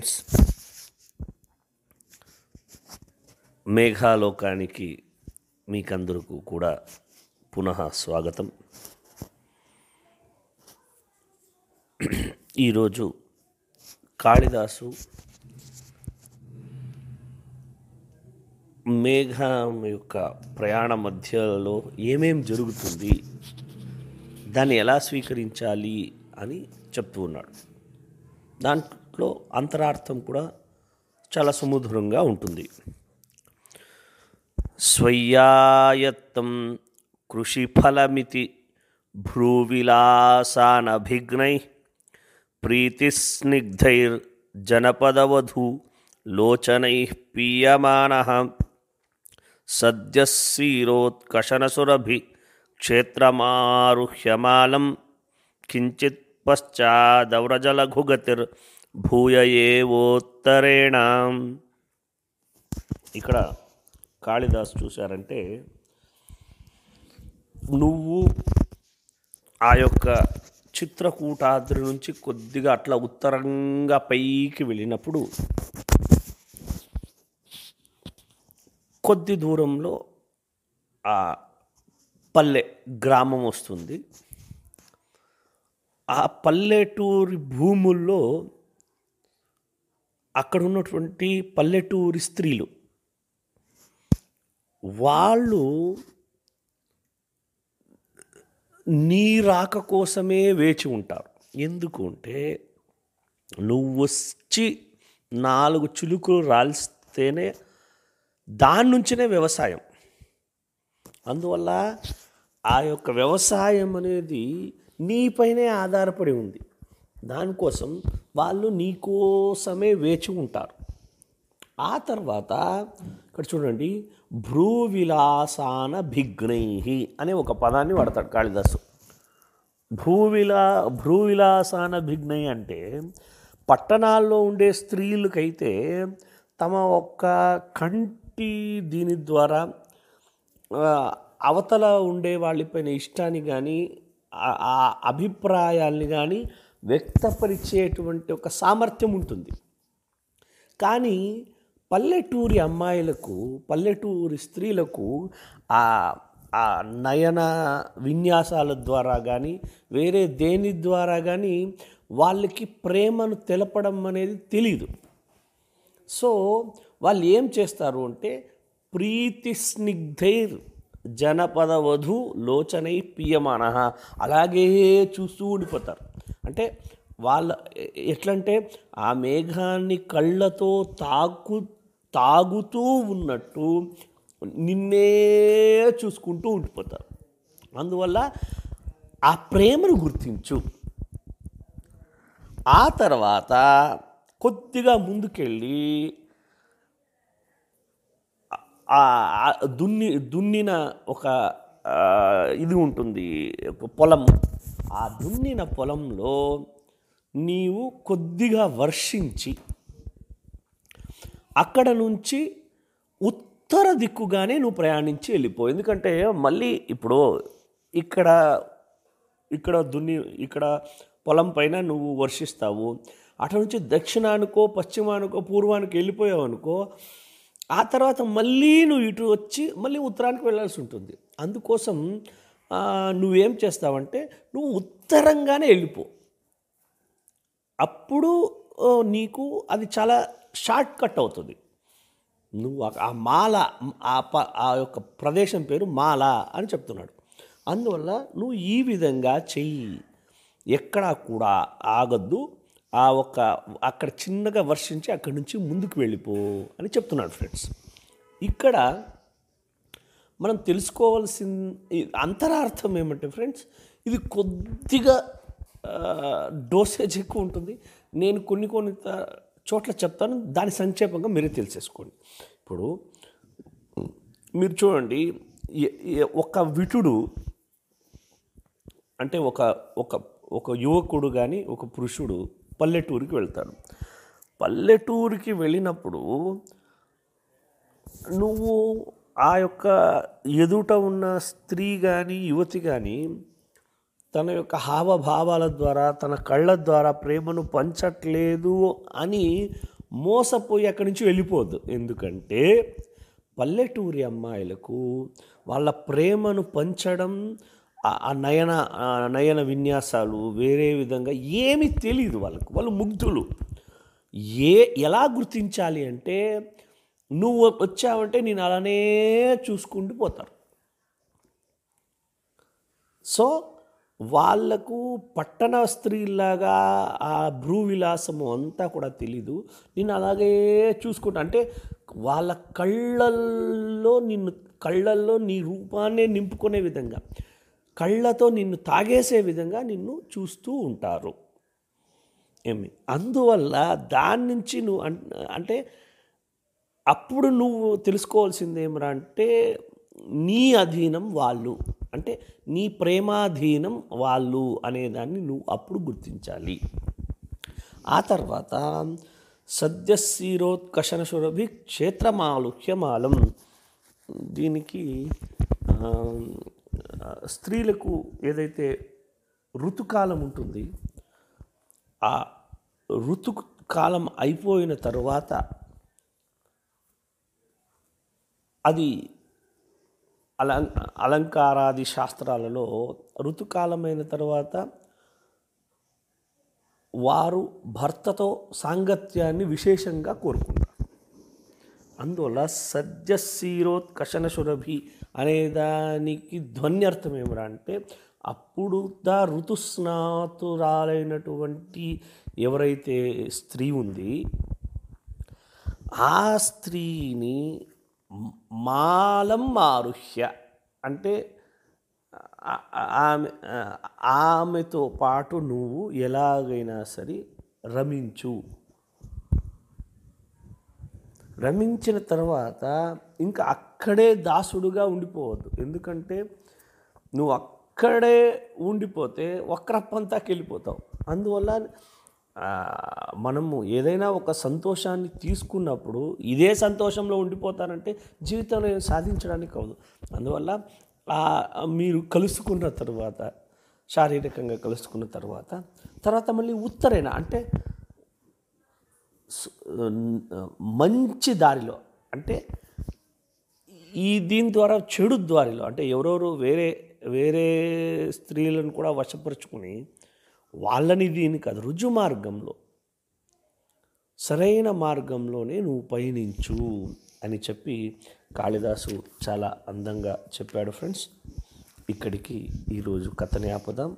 Friends మేఘాలోకానికి మీకందరకు కూడా పునః స్వాగతం. ఈరోజు కాళిదాసు మేఘం యొక్క ప్రయాణ మధ్యలో ఏమేం జరుగుతుంది దాన్ని ఎలా స్వీకరించాలి అని చెప్తూ ఉన్నాడు. దాంట్లో అంతరార్థం కూడా చాలా సుమధురంగా ఉంటుంది. స్వయ్యాయత్తం కృషిఫలమితి భ్రూవిలాసానభిఘ్నై ప్రీతిస్నిగ్ధైర్జనపదవధూ లోచనై పీయమాన సద్యశీరోత్కషణసురభి క్షేత్రమారుహ్యమాలం కించిత్ పశ్చాదవ్రజలఘుగతిర్ భూయ ఏవోత్తరేణ ఇక్కడ కాళిదాస్ చూశారంటే నువ్వు ఆ యొక్క చిత్రకూటాద్రి నుంచి కొద్దిగా అట్లా ఉత్తరంగా పైకి వెళ్ళినప్పుడు కొద్ది దూరంలో ఆ పల్లె గ్రామం వస్తుంది. ఆ పల్లెటూరి భూముల్లో అక్కడ ఉన్నటువంటి పల్లెటూరి స్త్రీలు వాళ్ళు నీ రాక కోసమే వేచి ఉంటారు. ఎందుకు అంటే నువ్వు వచ్చి నాలుగు చిలుకులు రాలిస్తేనే దాని నుంచినే వ్యవసాయం. అందువల్ల ఆ యొక్క వ్యవసాయం అనేది నీపైనే ఆధారపడి ఉంది. దానికోసం వాళ్ళు నీకోసమే వేచి ఉంటారు. ఆ తర్వాత ఇక్కడ చూడండి భ్రూవిలాసాన భిఘ్నై అనే ఒక పదాన్ని వాడతాడు కాళిదాసు. భూవిలా భ్రూవిలాసాన భిఘ్నై అంటే పట్టణాల్లో ఉండే స్త్రీలకైతే తమ ఒక్క కంటి దీని ద్వారా అవతల ఉండే వాళ్ళపైన ఇష్టాన్ని కానీ ఆ అభిప్రాయాల్ని కానీ వ్యక్తపరిచేటువంటి ఒక సామర్థ్యం ఉంటుంది. కానీ పల్లెటూరి అమ్మాయిలకు పల్లెటూరి స్త్రీలకు ఆ ఆ నయన విన్యాసాల ద్వారా కానీ వేరే దేని ద్వారా కానీ వాళ్ళకి ప్రేమను తెలపడం అనేది తెలియదు సో వాళ్ళు ఏం చేస్తారు అంటే ప్రీతి స్నిగ్ధైర్ జనపద వధు లోచనై పియమాన అలాగే చూస్తూ ఉండిపోతారు. అంటే వాళ్ళ ఎట్లంటే ఆ మేఘాన్ని కళ్ళతో తాకు తాగుతూ ఉన్నట్టు నిన్నే చూసుకుంటూ ఉండిపోతారు. అందువల్ల ఆ ప్రేమను గుర్తించు. ఆ తర్వాత కొద్దిగా ముందుకెళ్ళి దున్ని దున్నిన ఒక ఇది ఉంటుంది పొలం. ఆ దున్నిన పొలంలో నీవు కొద్దిగా వర్షించి అక్కడ నుంచి ఉత్తర దిక్కుగానే నువ్వు ప్రయాణించి వెళ్ళిపో ఎందుకంటే మళ్ళీ ఇప్పుడు ఇక్కడ ఇక్కడ దున్ని ఇక్కడ పొలం పైన నువ్వు వర్షిస్తావు. అటు నుంచి దక్షిణానికో పశ్చిమానికో పూర్వానికి వెళ్ళిపోయావు అనుకో ఆ తర్వాత మళ్ళీ నువ్వు ఇటు వచ్చి మళ్ళీ ఉత్తరానికి వెళ్ళాల్సి ఉంటుంది. అందుకోసం నువ్వేం చేస్తావంటే నువ్వు ఉత్తరంగానే వెళ్ళిపో. అప్పుడు నీకు అది చాలా షార్ట్ కట్ అవుతుంది. నువ్వు ఆ- ఆ మాల ఆ ప ఆ యొక్క ప్రదేశం పేరు మాల అని చెప్తున్నాడు. అందువల్ల నువ్వు ఈ విధంగా చెయ్యి. ఎక్కడా కూడా ఆగద్దు. ఆ ఒక అక్కడ చిన్నగా వర్షించి అక్కడి నుంచి ముందుకు వెళ్ళిపో అని చెప్తున్నాడు ఫ్రెండ్స్. ఇక్కడ మనం తెలుసుకోవాల్సిన అంతరార్థం ఏమంటే ఫ్రెండ్స్ ఇది కొద్దిగా డోసేజ్ ఎక్కువ ఉంటుంది. నేను కొన్ని కొన్ని చోట్ల చెప్తాను దాని సంక్షేపంగా మీరే తెలిసేసుకోండి. ఇప్పుడు మీరు చూడండి ఒక విటుడు అంటే ఒక ఒక ఒక యువకుడు కానీ ఒక పురుషుడు పల్లెటూరికి వెళ్తాడు. పల్లెటూరికి వెళ్ళినప్పుడు నువ్వు ఆ యొక్క ఎదుట ఉన్న స్త్రీ కానీ యువతి కానీ తన యొక్క హావభావాల ద్వారా తన కళ్ళ ద్వారా ప్రేమను పంచట్లేదు అని మోసపోయి అక్కడి నుంచి వెళ్ళిపోద్దు ఎందుకంటే పల్లెటూరి అమ్మాయిలకు వాళ్ళ ప్రేమను పంచడం ఆ నయన నయన విన్యాసాలు వేరే విధంగా ఏమీ తెలియదు వాళ్ళకు. వాళ్ళు ముగ్ధులు. ఏ ఎలా గుర్తించాలి అంటే నువ్వు వచ్చావంటే నేను అలానే చూసుకుంటూ పోతారు. సో వాళ్ళకు పట్టణ స్త్రీలాగా ఆ భ్రూ విలాసము అంతా కూడా తెలీదు. నేను అలాగే చూసుకుంటా. అంటే వాళ్ళ కళ్ళల్లో నిన్ను కళ్ళల్లో నీ రూపాన్నే నింపుకునే విధంగా కళ్ళతో నిన్ను తాగేసే విధంగా నిన్ను చూస్తూ ఉంటారు. ఏమి? అందువల్ల దాని నుంచి నువ్వు అంటే అప్పుడు నువ్వు తెలుసుకోవాల్సింది ఏమరా అంటే నీ అధీనం వాళ్ళు. అంటే నీ ప్రేమాధీనం వాళ్ళు అనేదాన్ని నువ్వు అప్పుడు గుర్తించాలి. ఆ తర్వాత సద్యశీరోత్కషణ సురభి క్షేత్రమాలుహ్యమాలం. దీనికి స్త్రీలకు ఏదైతే ఋతుకాలం ఉంటుంది ఆ ఋతుకాలం అయిపోయిన తర్వాత అది అలం అలంకారాది శాస్త్రాలలో ఋతుకాలమైన తర్వాత వారు భర్తతో సాంగత్యాన్ని విశేషంగా కోరుకుంటారు. అందువల్ల సద్యశీరోత్కషణ సురభి అనే దానికి ధ్వన్యర్థం ఏమిరా అంటే అప్పుడు దా ఋతుస్నాతురాలైనటువంటి ఎవరైతే స్త్రీ ఉంది ఆ స్త్రీని మాలం ఆరుహ్య అంటే ఆమె ఆమెతో పాటు నువ్వు ఎలాగైనా సరే రమించు. రమించిన తర్వాత ఇంకా అక్కడే దాసుడుగా ఉండిపోవద్దు. ఎందుకంటే నువ్వు అక్కడే ఉండిపోతే వక్రప్పంతాకి వెళ్ళిపోతావు. అందువల్ల మనము ఏదైనా ఒక సంతోషాన్ని తీసుకున్నప్పుడు ఇదే సంతోషంలో ఉండిపోతారంటే జీవితంలో సాధించడానికి కాదు అందువల్ల మీరు కలుసుకున్న తర్వాత శారీరకంగా కలుసుకున్న తర్వాత తర్వాత మళ్ళీ ఉత్తరైన అంటే మంచి దారిలో అంటే ఈ దీని ద్వారా చెడు దారిలో అంటే ఎవరెవరు వేరే వేరే స్త్రీలను కూడా వశపరుచుకుని వాళ్ళని దీని కాదు రుజు మార్గంలో. సరైన మార్గంలోనే నువ్వు పయనించు అని చెప్పి కాళిదాసు చాలా అందంగా చెప్పాడు ఫ్రెండ్స్. ఇక్కడికి ఈరోజు కథని ఆపదాం